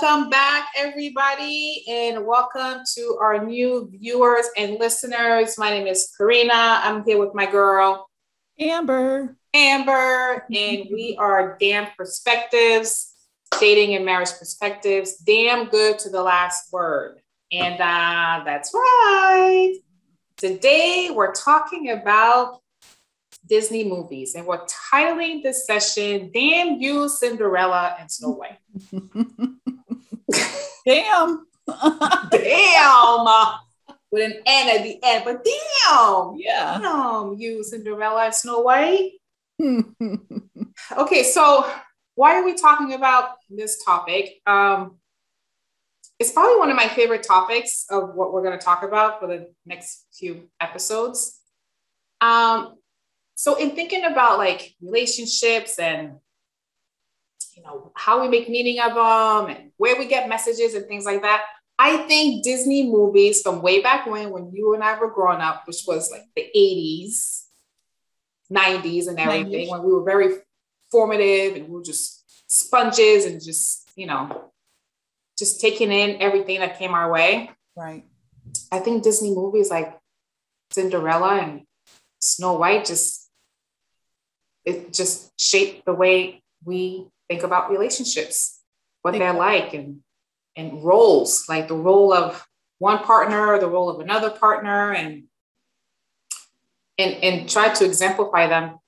Welcome back, everybody, and welcome to our new viewers and listeners. My name is Karina. I'm here with my girl, Amber. Amber, and we are Damn Perspectives, dating and marriage perspectives. Damn good to the last word. And uh, that's right. Today, we're talking about Disney movies, and we're titling this session Damn You, Cinderella, and Snow White. Damn. damn. With an N at the end, but damn. Yeah. Damn you, Cinderella and Snow White. okay, so why are we talking about this topic? Um, it's probably one of my favorite topics of what we're going to talk about for the next few episodes. Um, so in thinking about like relationships and you know how we make meaning of them and where we get messages and things like that. I think disney movies from way back when when you and i were growing up which was like the 80s 90s and everything 90s. when we were very formative and we were just sponges and just you know just taking in everything that came our way. Right. I think disney movies like cinderella and snow white just it just shaped the way we think about relationships, what they're like, and and roles, like the role of one partner, the role of another partner, and and and try to exemplify them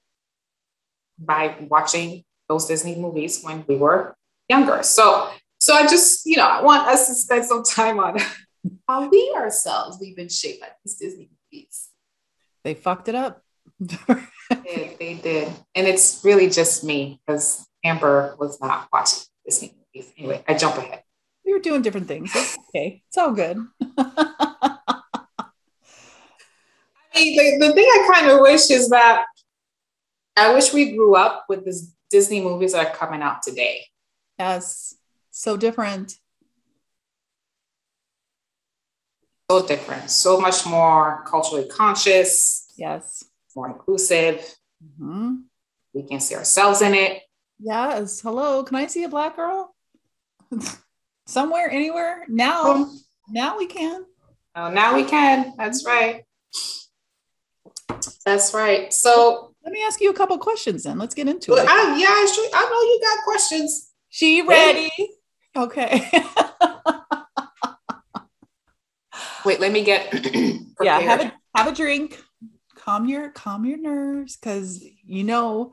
by watching those Disney movies when we were younger. So so I just you know I want us to spend some time on how we ourselves we've been shaped by these Disney movies. They fucked it up. did, they did. And it's really just me because Amber was not watching Disney movies. Anyway, I jump ahead. We were doing different things. It's okay. It's all good. I mean, the, the thing I kind of wish is that I wish we grew up with this Disney movies that are coming out today. Yes. So different. So different. So much more culturally conscious. Yes more inclusive. Mm-hmm. We can see ourselves in it. Yes. Hello. Can I see a black girl? Somewhere, anywhere? Now, oh. now we can. Oh, now we can. That's right. That's right. So let me ask you a couple questions then. Let's get into it. I, yeah, I, sure, I know you got questions. She ready? Okay. Wait, let me get. yeah, have a have a drink calm your calm your nerves because you know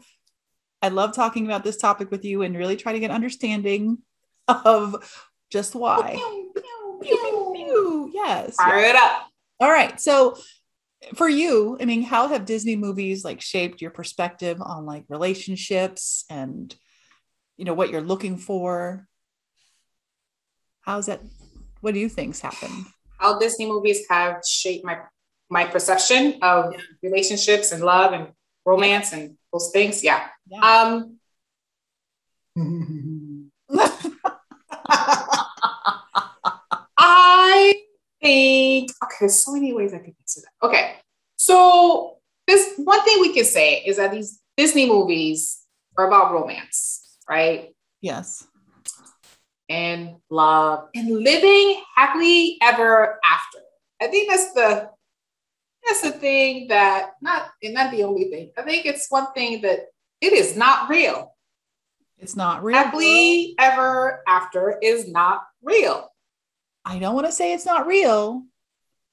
I love talking about this topic with you and really try to get understanding of just why. Pew, pew, pew, yes. Fire yes. it up. All right. So for you, I mean, how have Disney movies like shaped your perspective on like relationships and you know what you're looking for? How's that? What do you think's happened? How Disney movies have shaped my my perception of relationships and love and romance and those things. Yeah. Yeah. Um, I think okay, there's so many ways I could answer that. Okay. So this one thing we can say is that these Disney movies are about romance, right? Yes. And love and living happily ever after. I think that's the that's the thing that not and not the only thing. I think it's one thing that it is not real. It's not real. Happily ever after is not real. I don't want to say it's not real,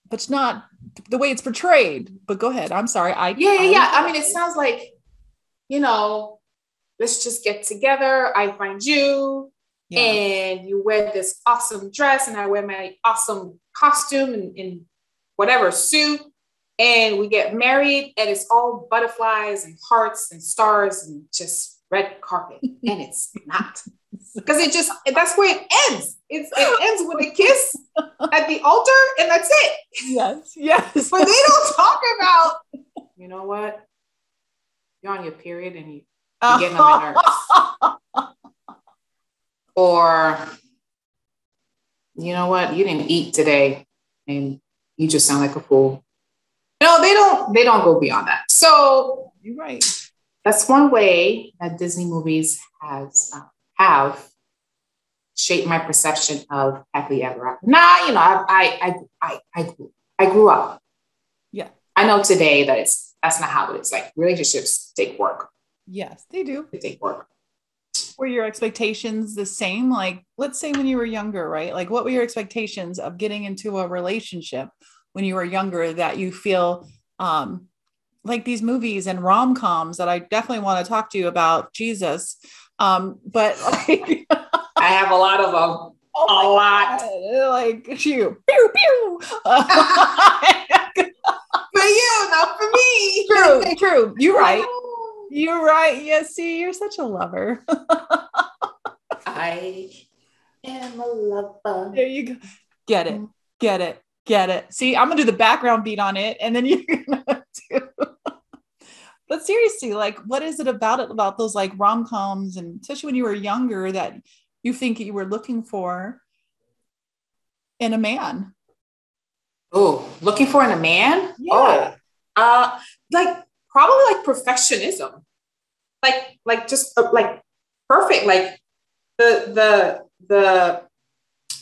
but it's not the way it's portrayed. But go ahead. I'm sorry. I yeah, yeah, yeah. I mean, it sounds like, you know, let's just get together. I find you, yeah. and you wear this awesome dress, and I wear my awesome costume and, and whatever suit, and we get married and it's all butterflies and hearts and stars and just red carpet. And it's not. Because it just that's where it ends. It's, it ends with a kiss at the altar and that's it. Yes yes. But they don't talk about you know what? You're on your period and you, you're getting on my nerves. Or you know what? You didn't eat today and you just sound like a fool no, they don't. They don't go beyond that. So you're right. That's one way that Disney movies has uh, have shaped my perception of happily ever after. Nah, you know, I I I I grew, I grew up. Yeah. I know today that it's that's not how it is. Like relationships take work. Yes, they do. They take work. Were your expectations the same? Like, let's say when you were younger, right? Like, what were your expectations of getting into a relationship when you were younger that you feel um, like these movies and rom coms that I definitely want to talk to you about Jesus. Um, but like, I have a lot of them. Oh a lot. God. Like you, pew pew. for you, not for me. True, true. You're right. You're right. Yes, see, you're such a lover. I am a lover. There you go. Get it. Get it. Get it. See, I'm gonna do the background beat on it, and then you're gonna do. but seriously, like, what is it about it about those like rom coms, and especially when you were younger, that you think you were looking for in a man? Oh, looking for in a man? Yeah. Oh, uh, like probably like perfectionism, like like just uh, like perfect, like the the the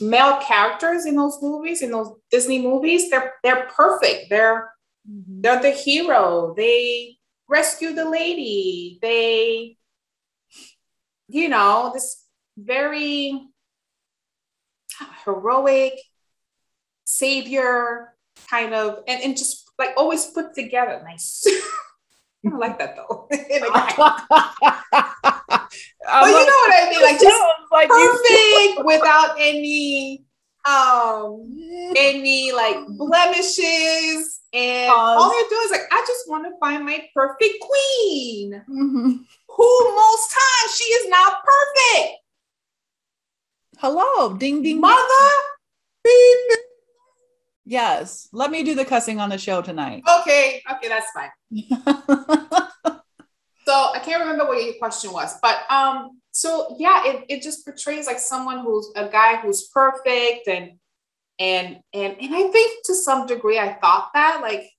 male characters in those movies in those Disney movies they're they're perfect they're mm-hmm. they're the hero they rescue the lady they you know this very heroic savior kind of and, and just like always put together nice I like that though. but you know what I mean? Like just like perfect without any um any like blemishes. And all they're doing is like, I just want to find my perfect queen. Mm-hmm. Who most times she is not perfect. Hello, ding ding. Mother, ding. Yes. Let me do the cussing on the show tonight. Okay. Okay, that's fine. so I can't remember what your question was, but um, so yeah, it, it just portrays like someone who's a guy who's perfect and and and and I think to some degree I thought that like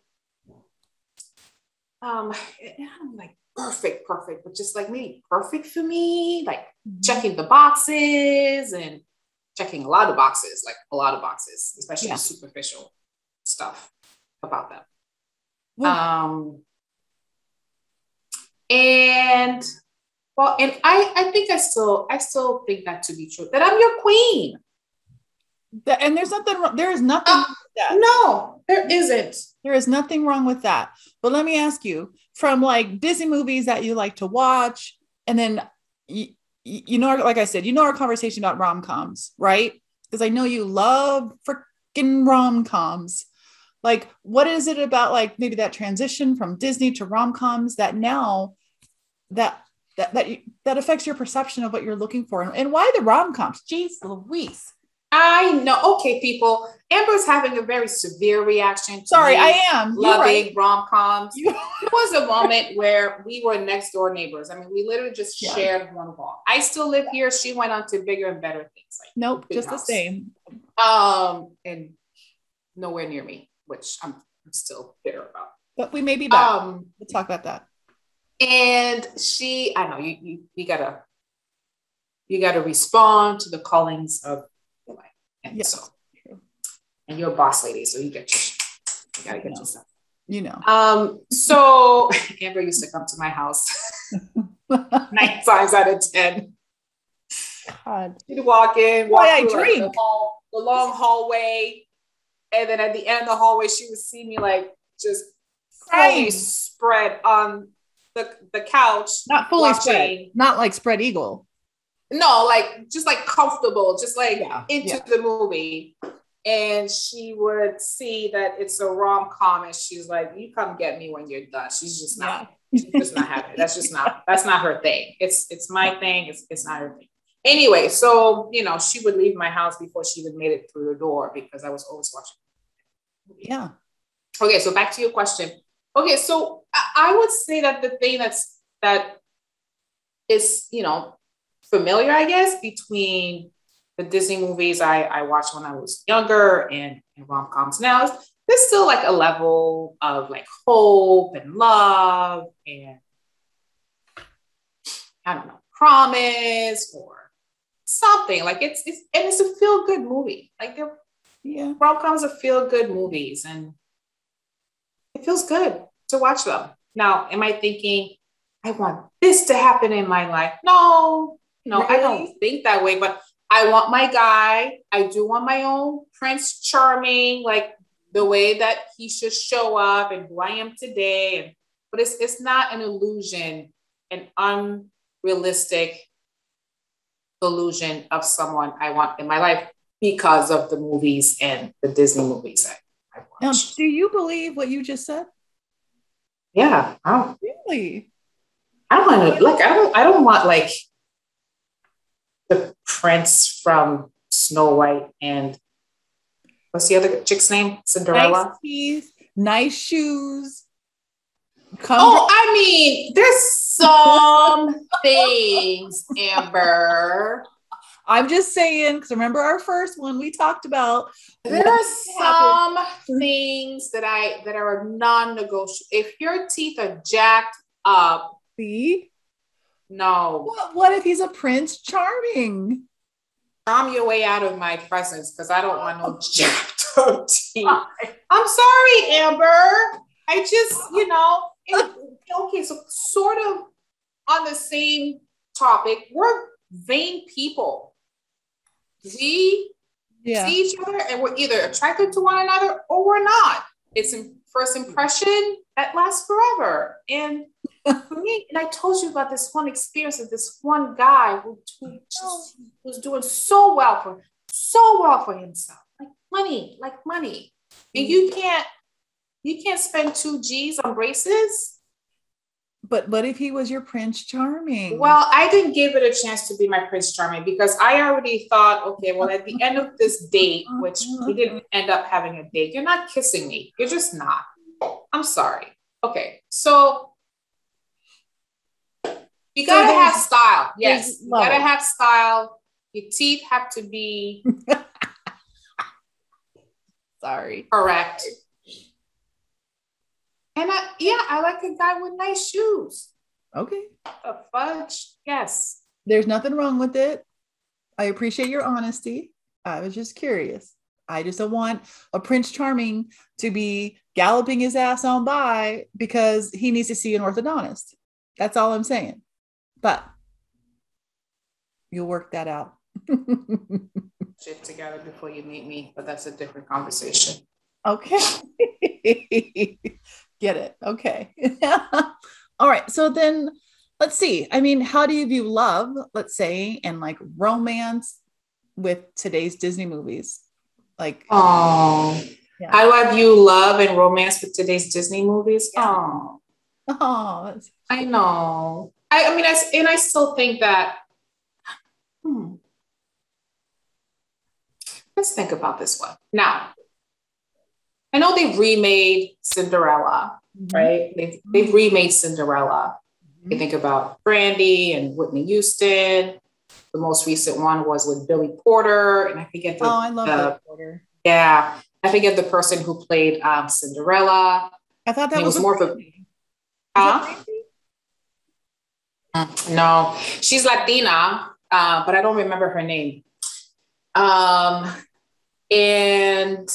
um I'm like perfect, perfect, but just like maybe perfect for me, like mm-hmm. checking the boxes and checking a lot of boxes, like a lot of boxes, especially yeah. superficial stuff about them. Yeah. Um, and well, and I, I think I still, I still think that to be true. That I'm your queen. And there's nothing wrong. There is nothing. Uh, no, there isn't. There is nothing wrong with that. But let me ask you, from like Disney movies that you like to watch, and then you, you know, like I said, you know our conversation about rom coms, right? Because I know you love freaking rom coms. Like, what is it about like maybe that transition from Disney to rom coms that now that that that that affects your perception of what you're looking for and, and why the rom coms? Jeez, Louise. I know. Okay, people. Amber's having a very severe reaction. Sorry, I am loving right. rom coms. There was a moment where we were next door neighbors. I mean, we literally just yeah. shared one wall. I still live here. She went on to bigger and better things. Like nope, just house. the same. Um, and nowhere near me, which I'm, I'm still bitter about. But we may be back. Um, we'll talk about that. And she, I know you, you, you gotta, you gotta respond to the callings of and yes. so, and you're a boss lady, so you get your, you gotta get yourself. You know. Um, so Amber used to come to my house nine times out of ten. God. She'd walk in, walk Why I drink. The, hall, the long hallway, and then at the end of the hallway, she would see me like just fully spread on the, the couch. Not fully watching. spread. Not like spread eagle. No, like just like comfortable, just like yeah, into yeah. the movie. And she would see that it's a rom com, and she's like, "You come get me when you're done." She's just not. Yeah. she's just not having it. That's just not. That's not her thing. It's it's my thing. It's it's not her thing. Anyway, so you know, she would leave my house before she even made it through the door because I was always watching. Yeah. Okay, so back to your question. Okay, so I, would say that the thing that's that is you know familiar, I guess, between the Disney movies I, I watched when I was younger and, and rom coms now. Is there's still like a level of like hope and love and I don't know, promise or something like it's it's and it's a feel good movie. Like they're Yeah. rom coms are feel good movies, and it feels good to watch them. Now, am I thinking I want this to happen in my life? No, no, I don't think that way. But I want my guy. I do want my own Prince Charming, like the way that he should show up and who I am today. And but it's it's not an illusion, an unrealistic illusion of someone I want in my life because of the movies and the Disney movies I, I Now, watched. do you believe what you just said? yeah, I Really? I don't want to like I don't I don't want like the prince from Snow White and what's the other chick's name? Cinderella. Nice teeth, nice shoes. Come Oh, I mean, there's some things, Amber. I'm just saying, because remember our first one we talked about. There are some things that I that are non-negotiable. If your teeth are jacked up, See? no, What, what if he's a Prince Charming? calm your way out of my presence because I don't want no jacked up teeth. I'm sorry, Amber. I just, you know, it- okay, so sort of on the same topic, we're vain people. We Yeah. see each other and we're either attracted to one another or we're not. It's in first impression that lasts forever. And for me, and I told you about this one experience of this one guy who, who just was doing so well for so well for himself. Like money, like money. And mm. you can't you can't spend two G's on braces. But what if he was your Prince Charming? Well, I didn't give it a chance to be my Prince Charming because I already thought, okay, well, at the end of this date, which we didn't end up having a date, you're not kissing me. You're just not. I'm sorry. Okay, so you gotta there's- have style. Yes, you gotta have style. Your teeth have to be sorry. correct. And I, yeah, I like a guy with nice shoes. Okay. A fudge, yes. There's nothing wrong with it. I appreciate your honesty. I was just curious. I just don't want a Prince Charming to be galloping his ass on by because he needs to see an orthodontist. That's all I'm saying. But you'll work that out. Shit together before you meet me, but that's a different conversation. okay. Get it. Okay. all right. So then let's see. I mean, how do you view love, let's say, and like romance with today's Disney movies? Like, Oh, Yeah. how do I view love and romance with today's Disney movies? Oh, oh, I know. I, I mean, I, and I still think that. Hmm. Let's think about this one now. I know they've remade Cinderella, right? They've, they've remade Cinderella. You think about Brandy and Whitney Houston. The most recent one was with Billy Porter, and I forget the, Oh, I love that order. yeah, I forget the person who played um, Cinderella. I thought that was, was more of a- Huh? No, she's Latina, uh, but I don't remember her name. Um, and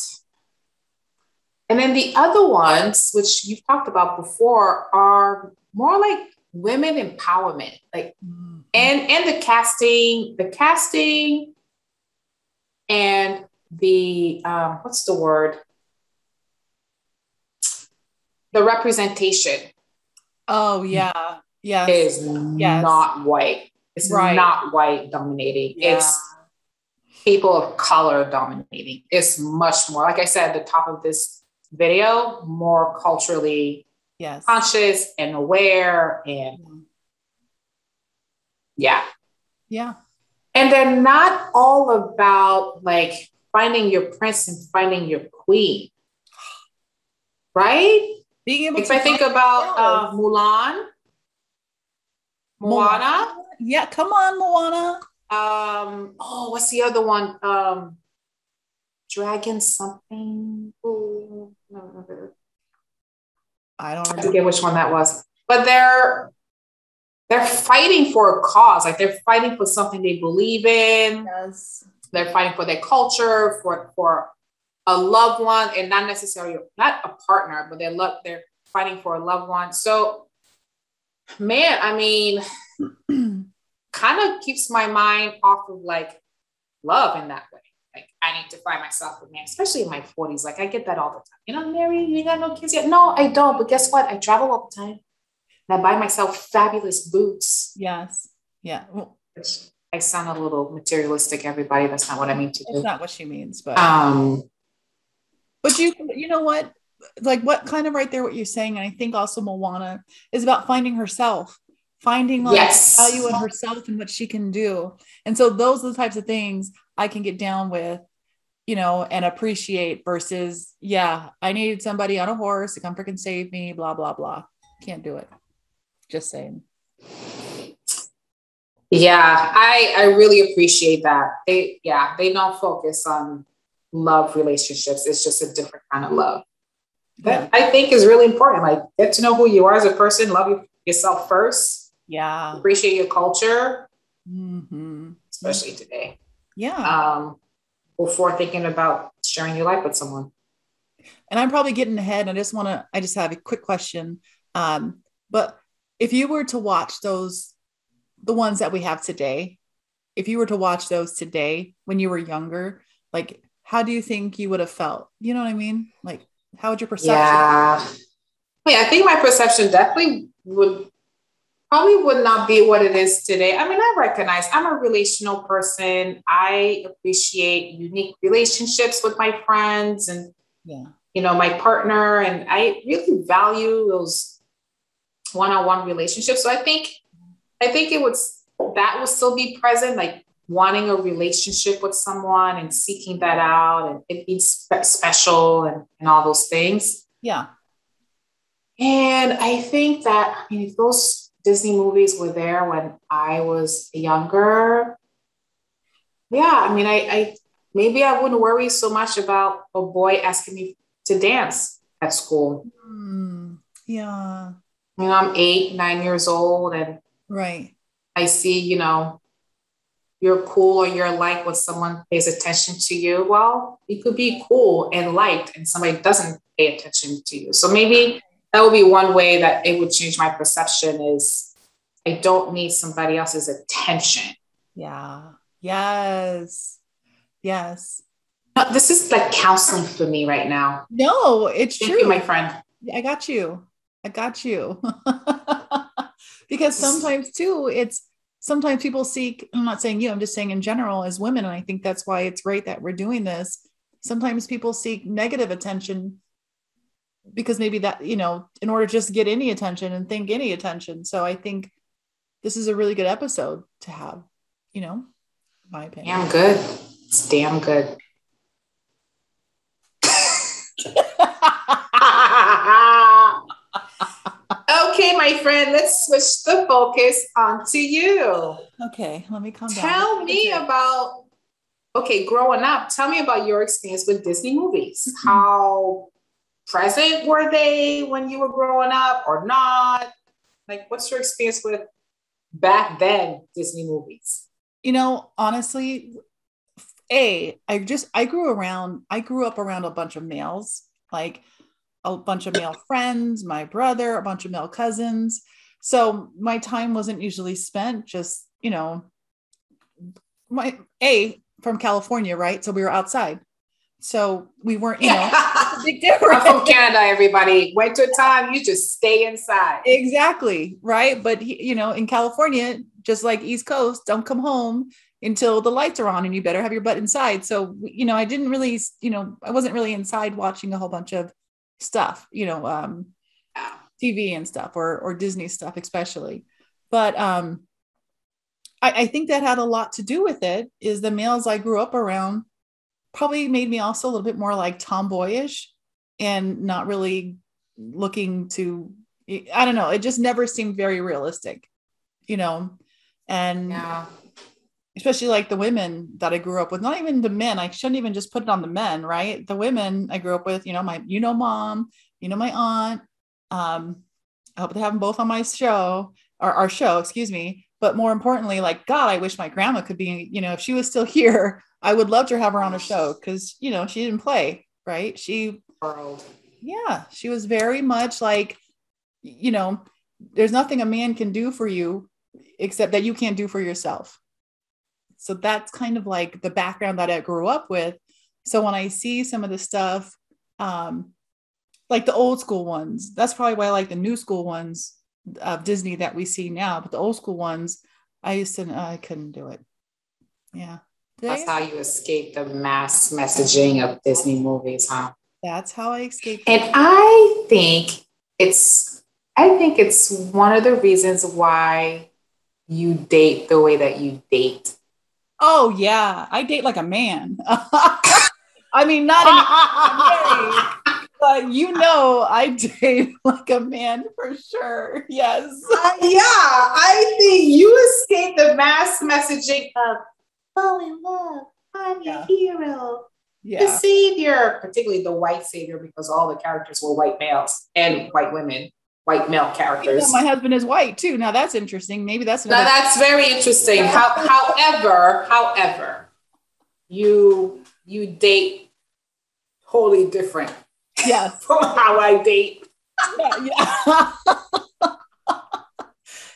and then the other ones, which you've talked about before, are more like women empowerment, like Mm. and and the casting, the casting, and the um, what's the word? The representation Oh yeah, yeah. is Yes. not white. It's Right. not white dominating. It's people of color dominating. It's much more, like I said at the top of this video, more culturally yes. conscious and aware. And yeah. Yeah. And they're not all about like finding your prince and finding your queen. Right? Being able If to I think about uh, Mulan, Moana, Yeah, come on, Moana. um, oh, what's the other one? Um, Dragon something. Ooh, I don't remember. I don't I forget which one that was. But they're they're fighting for a cause, like they're fighting for something they believe in. Yes. They're fighting for their culture, for for a loved one, and not necessarily not a partner, but they're love they're fighting for a loved one. So, man, I mean, kind of keeps my mind off of like love in that way. I need to find myself with man, especially in my 40s. Like I get that all the time. You know, Mary, you got no kids yet. No, I don't. But guess what? I travel all the time. And I buy myself fabulous boots. Yes. Yeah. I sound a little materialistic, everybody. That's not what I mean to that's do. not what she means, but Um, but you you know what? Like what kind of right there what you're saying, and I think also Moana is about finding herself, finding like Yes. value in herself and what she can do. And so those are the types of things I can get down with, you know, and appreciate versus, yeah, I need somebody on a horse to come freaking save me, blah, blah, blah. Can't do it. Just saying. yeah, I I really appreciate that. They yeah, they don't focus on love relationships. It's just a different kind of love. That I think is really important. Like get to know who you are as a person, love yourself first, Yeah. appreciate your culture, hmm especially today. Yeah. Um, before thinking about sharing your life with someone. and I'm probably getting ahead. I just want to, I just have a quick question. Um, but if you were to watch those, the ones that we have today, if you were to watch those today when you were younger, like how do you think you would have felt? You know what I mean? Like how would your perception? Yeah. Yeah, I think my perception definitely would probably would not be what it is today. I mean, I recognize I'm a relational person. I appreciate unique relationships with my friends and Yeah. you know my partner and I really value those one-on-one relationships. So I think I think it would that will still be present like wanting a relationship with someone and seeking that out and it being spe- special and, and all those things. Yeah. And I think that, I mean, if those Disney movies were there when I was younger, yeah, I mean, I, I maybe I wouldn't worry so much about a boy asking me to dance at school. Hmm. yeah. You know, I'm eight, nine years old, and Right. I see, you know, you're cool or you're liked when someone pays attention to you. Well, you could be cool and liked, and somebody doesn't pay attention to you. So maybe that would be one way that it would change my perception is I don't need somebody else's attention. Yeah. Yes. Yes. No, This is like counseling for me right now. No, it's Thank true. you, my friend. I got you. I got you. because sometimes too, it's sometimes people seek, I'm not saying you, I'm just saying in general as women. And I think that's why it's great that we're doing this. Sometimes people seek negative attention because maybe that, you know, in order to just get any attention and think any attention. So I think this is a really good episode to have, you know, my opinion. Damn good. It's damn good. okay, my friend, let's switch the focus onto you. okay, let me down. Tell me about, okay, growing up, tell me about your experience with Disney movies. Mm-hmm. How present were they when you were growing up or not? Like, what's your experience with back then Disney movies? you know honestly a i just i grew around i grew up around a bunch of males like a bunch of male friends my brother a bunch of male cousins so my time wasn't usually spent just you know my a from california right so we were outside so we weren't you know big difference I'm from Canada, everybody. Winter time, you just stay inside. exactly right but you know in california just like east coast don't come home until the lights are on and you better have your butt inside so you know i didn't really you know i wasn't really inside watching a whole bunch of stuff you know um tv and stuff or or disney stuff especially but um I, I think that had a lot to do with it is the males i grew up around probably made me also a little bit more like tomboyish and not really looking to i don't know it just never seemed very realistic you know and Yeah. especially like the women that i grew up with not even the men i shouldn't even just put it on the men right the women i grew up with you know my you know mom you know my aunt um i hope to have them both on my show our, our show, excuse me. But more importantly, like God, I wish my grandma could be, you know, if she was still here, I would love to have her on a show because you know she didn't play, right? She World. yeah, she was very much like, you know, there's nothing a man can do for you except that you can't do for yourself. So that's kind of like the background that I grew up with. So when I see some of the stuff, um, like the old school ones, that's probably why I like the new school ones of Disney that we see now. But the old school ones, I used to, I couldn't do it. Yeah. That's how you escape the mass messaging of Disney movies, huh? That's how I escaped. And I think it's I think it's one of the reasons why you date the way that you date. Oh yeah, I date like a man. I mean, not in a way, but you know, I date like a man for sure. Yes. Uh, yeah, I think you escape the mass messaging of fall in love. I'm Yeah. your hero. the savior, particularly the white savior, because all the characters were white males and white women, white male characters. know, my husband is white too. Now that's interesting. Maybe that's now another. that's very interesting. How, however, however, you you date totally different yes. from how I date. Yeah. yeah.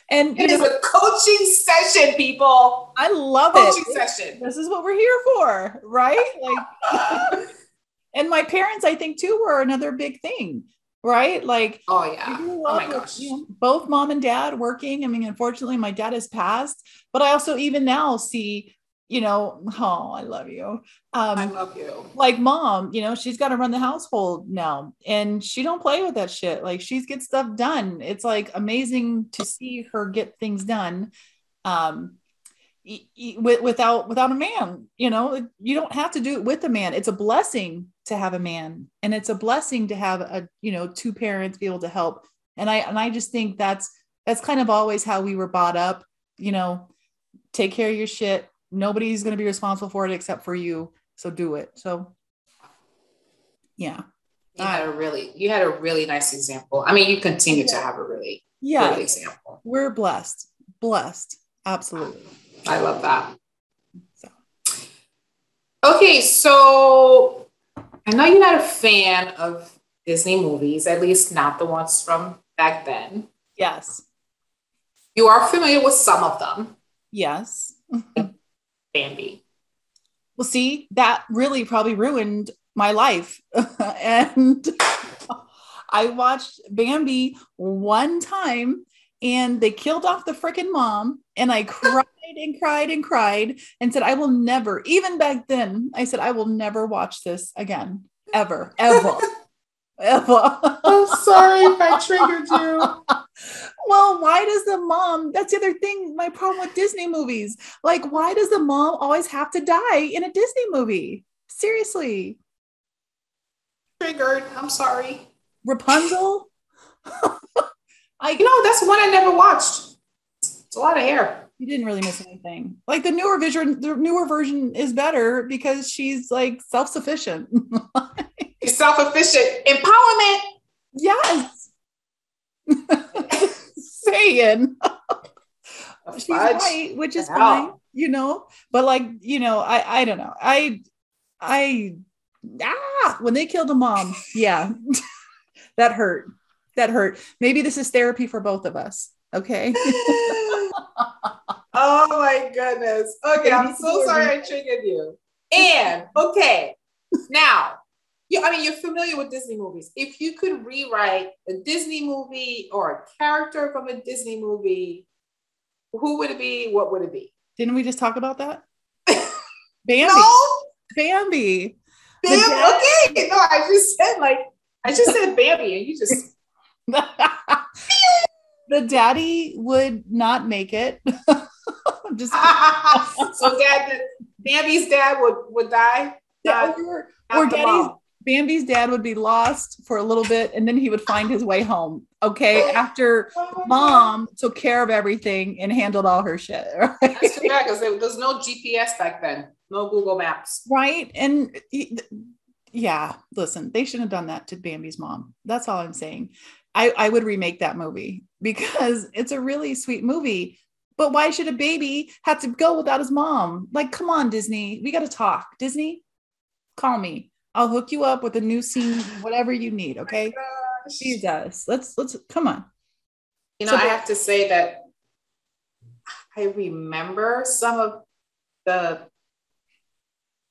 and It is know, a coaching session, people. I love Coaching it. session. This is what we're here for, right? Like, and my parents, I think, too, were another big thing, right? Like, Oh yeah. Oh my gosh. you know, both mom and dad working. I mean, unfortunately, my dad has passed, but I also even now see, you know, oh, I love you. I Um, love you. like mom, you know, she's got to run the household now, and she don't play with that shit. Like she's get stuff done. It's like amazing to see her get things done. Um, e- e- with, without without a man you know you don't have to do it with a man it's a blessing to have a man and it's a blessing to have a you know two parents be able to help and i and i just think that's that's kind of always how we were brought up you know take care of your shit nobody's going to be responsible for it except for you so do it so yeah You had a really you had a really nice example. I mean, you continue to have a really yeah good example. we're blessed blessed absolutely I love that. So. Okay, so I know you're not a fan of Disney movies, at least not the ones from back then. yes You are familiar with some of them. yes Bambi. Well, see, that really probably ruined my life. and I watched Bambi one time and they killed off the freaking mom. And I cried and cried and cried and said, I will never, even back then, I said, I will never watch this again, ever, ever, ever. I'm sorry if I triggered you. Well, why does the mom? That's the other thing. My problem with Disney movies. Like, why does the mom always have to die in a Disney movie? Seriously, Triggered. I'm sorry. Rapunzel. I You know, that's one I never watched. It's a lot of hair. you didn't really miss anything. Like the newer version, the newer version is better because she's like self sufficient. Self-efficient empowerment. yes. Saying. she's white, which is fine, you know. But like, you know, I I don't know. I I ah when they killed a mom, yeah, that hurt. That hurt. Maybe this is therapy for both of us. Okay. oh my goodness. Okay, I'm so sorry I triggered you. And okay, now you I mean you're familiar with Disney movies. If you could rewrite a Disney movie or a character from a Disney movie, who would it be? What would it be? Didn't we just talk about that? Bambi. No, Bambi. The Bam- dad- okay. No, I just said like I just said Bambi, and you just the daddy would not make it. Just so dad Bambi's dad would would die. Not- or, or daddy's. Bambi's dad would be lost for a little bit and then he would find his way home. Okay. After mom took care of everything and handled all her shit. Right. That's too bad because there was no GPS back then, no Google Maps. right? And he- yeah, listen, they shouldn't have done that to Bambi's mom. That's all I'm saying. I, I would remake that movie because it's a really sweet movie. But why should a baby have to go without his mom? Like, come on, Disney. We got to talk. Disney, call me. I'll hook you up with a new scene, whatever you need. Oh okay. Oh Jesus. Let's let's come on. You know, So- I have to say that I remember some of the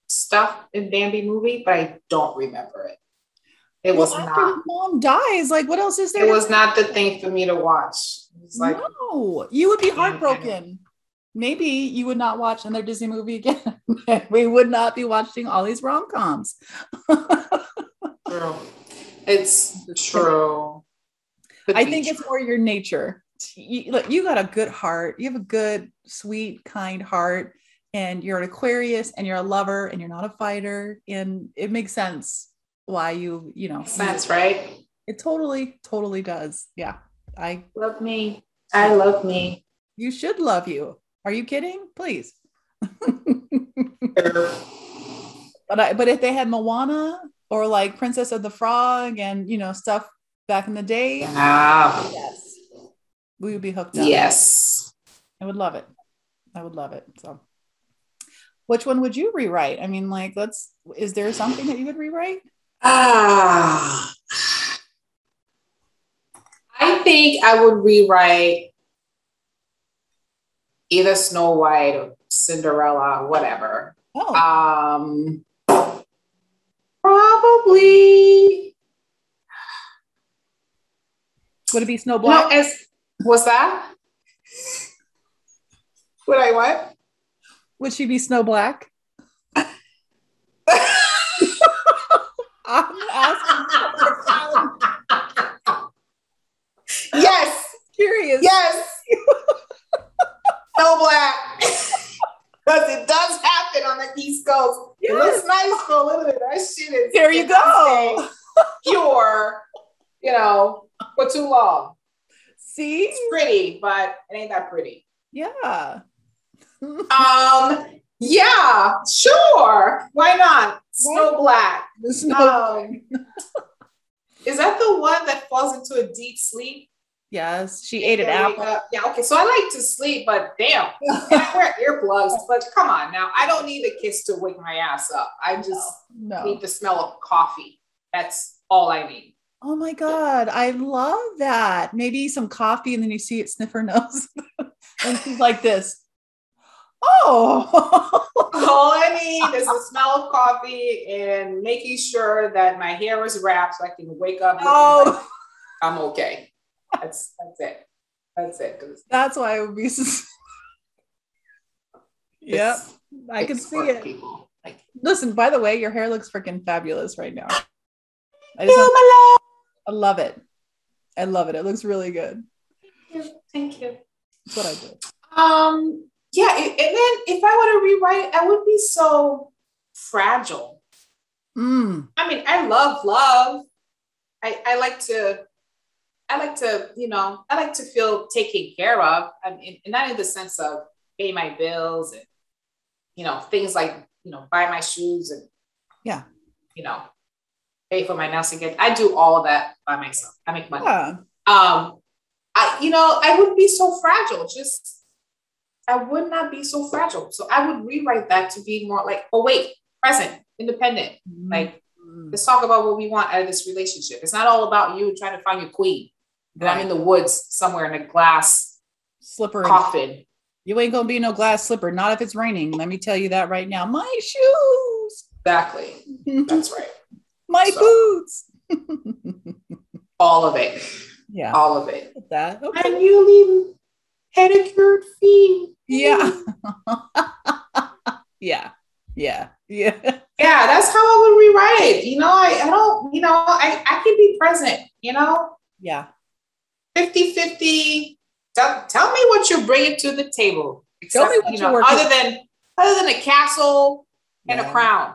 stuff in Bambi movie, but I don't remember it. It was Well, after not. mom dies, like what else is there? It was not the thing for me to watch. It's like no, you would be heartbroken. Maybe you would not watch another Disney movie again. we would not be watching all these rom coms. true. It's true. I think it's more your nature. You, look, you got a good heart. You have a good, sweet, kind heart, and you're an Aquarius, and you're a lover, and you're not a fighter, and it makes sense why you, you know, that's right? It totally, totally does. Yeah, I. Love me. I love me. You should love you. Are you kidding? Please. But I, but if they had Moana or like Princess of the Frog and you know stuff back in the day, Ah, yes, we would be hooked up. yes. I would love it. I would love it. So, which one would you rewrite? I mean, like, let's. Is there something that you would rewrite? Ah. I think I would rewrite either Snow White or Cinderella, whatever. Oh, Um, probably. would it be Snow No, Black? as was that? Would I what? Would she be Snow Black? I'm asking. yes, Curious. yes. Snow Black. Because it does happen on the East Coast. It looks nice for a little bit. That shit is There you go. Pure, you know, for too long. See? It's pretty, but it ain't that pretty. Yeah. Um, yeah, sure. Why not? Snow Black. Snow Um, is that the one that falls into a deep sleep? Yes, she ate an apple. up? Yeah, okay. So I like to sleep, but damn, I wear earplugs. But come on now, I don't need a kiss to wake my ass up. I just No. need the smell of coffee. That's all I need. Oh my God. I love that. Maybe some coffee and then you see it sniff her nose. and she's like this. Oh. All I need is the smell of coffee and making sure that my hair is wrapped so I can wake up. looking like oh. I'm okay. That's that's it. That's it. That's why it would be. Yep. it's- I can see it. People. Like, Listen, by the way, your hair looks freaking fabulous right now. I, you, want- I love it. I love it. It looks really good. love. Thank you. That's what I do. Um. Yeah. and then if I were to rewrite, I would be so fragile. Mm. I mean, I love love. I, I like to, I like to, you know, I like to feel taken care of. I mean, and not in the sense of pay my bills and, you know, things like, you know, buy my shoes and, Yeah. you know, pay for my nails again. I do all of that by myself. I make money. Yeah. Um, I, you know, I wouldn't be so fragile. Just, I would not be so fragile. So I would rewrite that to be more like, oh wait, present, independent. Like, Mm. let's talk about what we want out of this relationship. It's not all about you trying to find your queen. And I'm in the woods somewhere in a glass slipper. coffin. You ain't gonna be no glass slipper. Not if it's raining. Let me tell you that right now. My shoes. Exactly. That's right. My So- boots. All of it. yeah. All of it. That. Okay. And you leave pedicured feet. Yeah. yeah. Yeah. Yeah. Yeah, that's how I would rewrite it. You know, I, I don't, you know, I, I can be present, you know, Yeah. 50 50. Tell, tell me what you're bringing to the table. Tell me what you know, other than other than a castle and Yeah. a crown.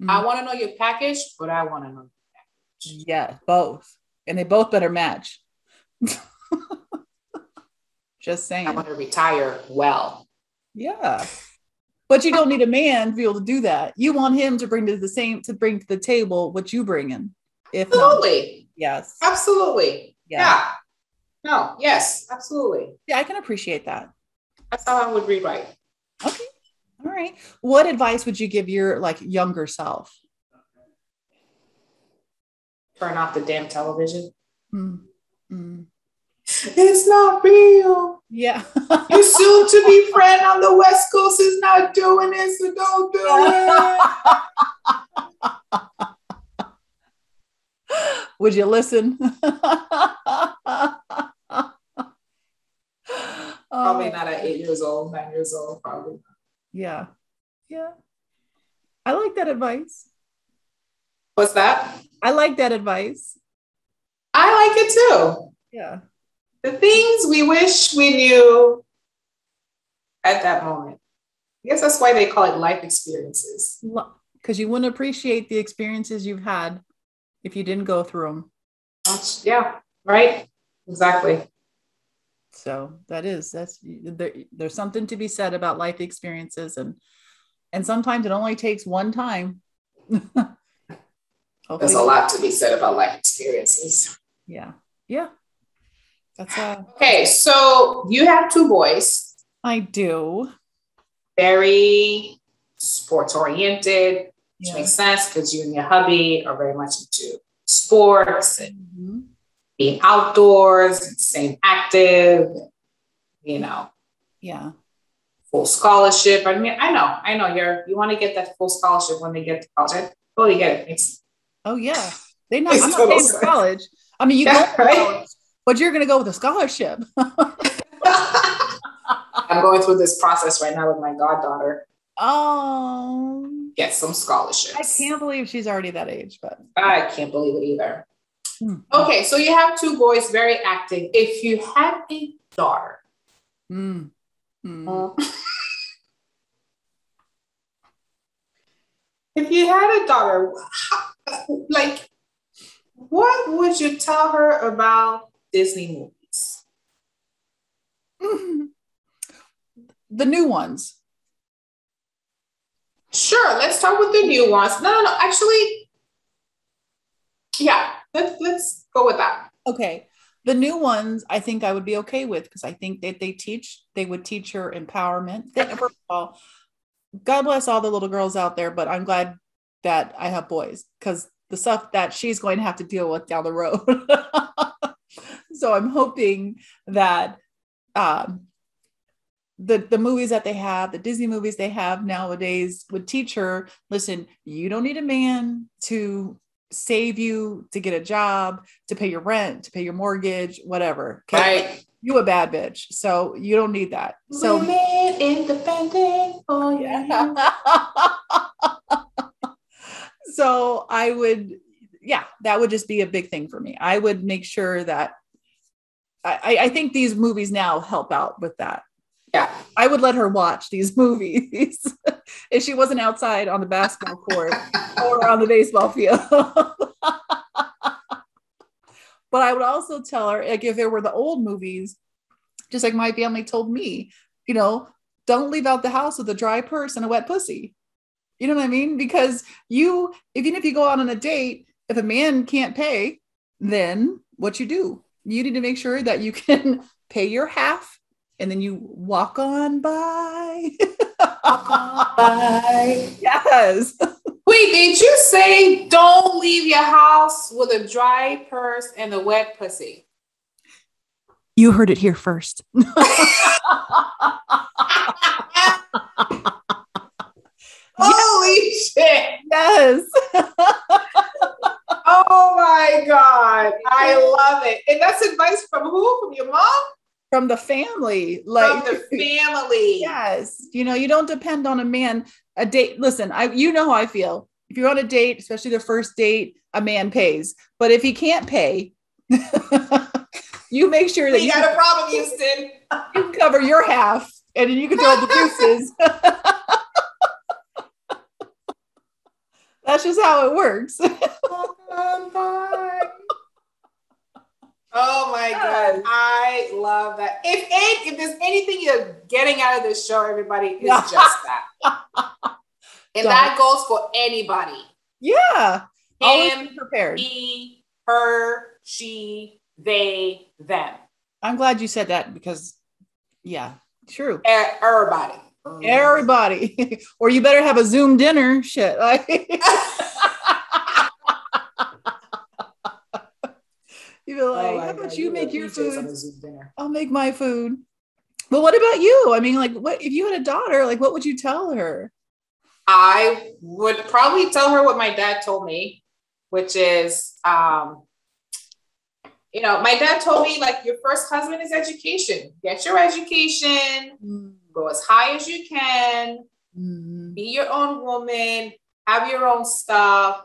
Mm. I want to know your package, but I want to know. Yeah, both. And they both better match. Just saying. I want to retire well. Yeah. But you don't need a man to be able to do that. You want him to bring to the same to bring to the table what you bring in. If not, Absolutely. yes. Absolutely. Yeah. Yeah. No, yes, absolutely. Yeah, I can appreciate that. That's how I would rewrite. Okay. All right. What advice would you give your like younger self? Turn off the damn television. Mm. Mm. It's not real. Yeah. Your soon to be friend on the West Coast is not doing it, so don't do it. Would you listen? Probably Oh, not at oh. eight years old, nine years old, probably. Yeah. Yeah. I like that advice. What's that? I like that advice. I like it too. Yeah. The things we wish we knew at that moment. I guess that's why they call it life experiences. Because you wouldn't appreciate the experiences you've had if you didn't go through them. That's- yeah, right? Exactly. So that is that's there, there's something to be said about life experiences and and sometimes it only takes one time. There's a lot to be said about life experiences. Yeah. Yeah. That's uh Okay, so you have two boys, I do. very sports oriented, which Yeah. makes sense because you and your hubby are very much into sports and Mhm. being outdoors and staying active, you know, Yeah. full scholarship. I mean, I know, I know you're you want to get that full scholarship when they get to college. I totally get it. It's Oh yeah. They not, Makes I'm not paying for college. I mean you Yeah, go right? college, but you're gonna go with a scholarship. I'm going through this process right now with my goddaughter. Oh Get some scholarships. I can't believe she's already that age, but I can't believe it either. Hmm. Okay, so you have two boys, very active. If you had a daughter, Mm. Mm. if you had a daughter, like, what would you tell her about Disney movies? the new ones. Sure, let's start with the new ones. No, no, no. Actually, yeah, let's let's go with that. Okay. The new ones I think I would be okay with because I think that they teach, they would teach her empowerment. They, first of all, God bless all the little girls out there, but I'm glad that I have boys because the stuff that she's going to have to deal with down the road. so I'm hoping that um, the the movies that they have, the Disney movies they have nowadays would teach her, listen, you don't need a man to save you to get a job, to pay your rent, to pay your mortgage, whatever. Okay. Right. You a bad bitch. So you don't need that. So Women independent. Oh yeah. so I would, yeah, that would just be a big thing for me. I would make sure that I, I- I think these movies now help out with that. Yeah. I would let her watch these movies if she wasn't outside on the basketball court or on the baseball field. but I would also tell her, like, if there were the old movies, just like my family told me, you know, don't leave out the house with a dry purse and a wet pussy. You know what I mean? Because you, even if you go out on a date, if a man can't pay, then what you do? You need to make sure that you can pay your half and then you walk on by. Bye. yes. Wait, did you say don't leave your house with a dry purse and a wet pussy? You heard it here first. Holy shit. yes. Oh my God. I love it. And that's advice from who? From your mom? From the family. Like from the family. yes. You know, you don't depend on a man. A date. Listen, I you know how I feel. If you're on a date, especially the first date, a man pays. But if he can't pay, you make sure that We you, got a problem, Houston. you can cover your half and then you can throw the deuces. That's just how it works. Oh, Oh my God. I love that. If any, if there's anything you're getting out of this show, everybody, it's just that. And that goes for anybody. yeah. Him, be prepared. he, her, she, they, them. I'm glad you said that because, yeah, true. Everybody. Everybody, or you better have a Zoom dinner. Shit, like you be like, Oh how about you make your food? the Zoom dinner. I'll make my food. But what about you? I mean, like, what if you had a daughter? Like, what would you tell her? I would probably tell her what my dad told me, which is, um, you know, my dad told me like your first husband is education. Get your education, go as high as you can, Mhm. be your own woman, have your own stuff.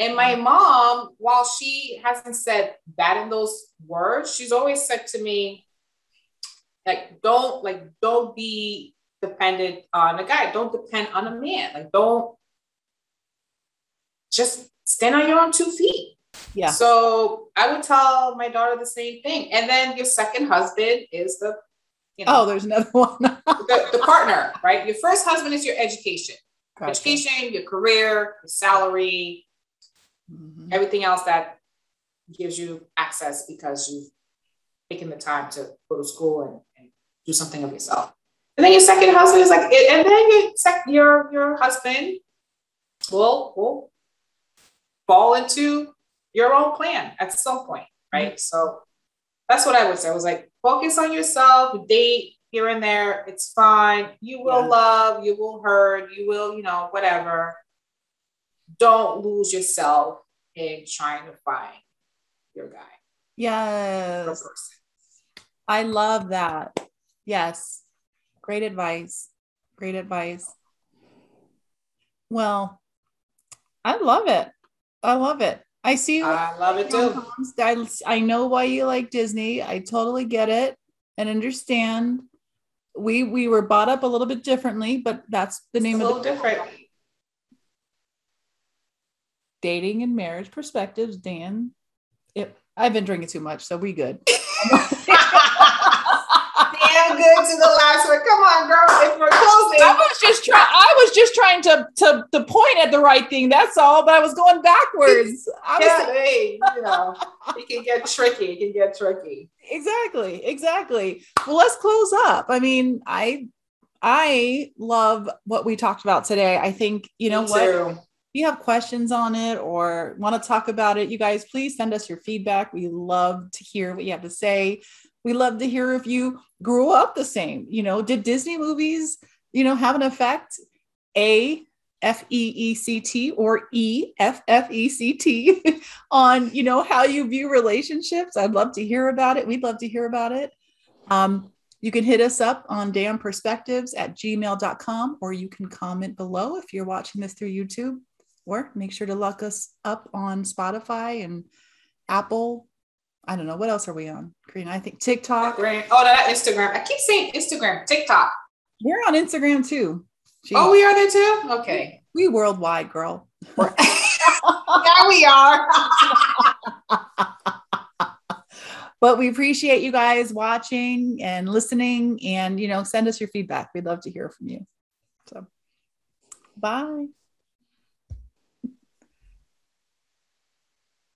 And my mom, while she hasn't said that in those words, she's always said to me, like, don't like don't be dependent on a guy. Don't depend on a man. Like, don't just stand on your own two feet. Yeah. So I would tell my daughter the same thing. And then your second husband is the, you know, Oh, there's another one. the, the partner, right? Your first husband is your education, Gotcha. education, your career, your salary, Mhm. everything else that gives you access because you've taken the time to go to school and, and do something of yourself. And then your second husband is like, and then your sec, your your husband will will fall into your own plan at some point, right? So that's what I would say. I was like, focus on yourself, date here and there. It's fine. You will Yeah. love, you will hurt, you will, you know, whatever. Don't lose yourself in trying to find your guy, Yes. I love that. Yes. Great advice. Great advice. Well, I love it. I love it. I see. I love it too. I, I know why you like Disney. I totally get it and understand. We we were brought up a little bit differently, but that's the It's name of little the different. Dating and marriage perspectives. Dan, it, I've been drinking too much, so we good. Damn good to the last one. Come on, girl. If we're closing. I was just trying. I was just trying to to to point at the right thing. That's all. But I was going backwards. I was Yeah, hey, you know, it can get tricky. It can get tricky. exactly, exactly. Well, let's close up. I mean, I I love what we talked about today. I think you know Me what. too. You have questions on it or want to talk about it, you guys please send us your feedback. We love to hear what you have to say. We love to hear if you grew up the same. You know, did Disney movies, you know, have an effect? A F E E C T or E F F E C T on, you know, how you view relationships. I'd love to hear about it. We'd love to hear about it. Um, you can hit us up on damperspectives at gmail.com or you can comment below if you're watching this through YouTube or make sure to look us up on Spotify and Apple. I don't know. What else are we on? Karina, I think TikTok. Oh, that Instagram. I keep saying Instagram, TikTok. We're on Instagram too. Jeez, Oh, we are there too? Okay. we worldwide, girl. yeah, we are. But we appreciate you guys watching and listening and, you know, send us your feedback. We'd love to hear from you. So, bye.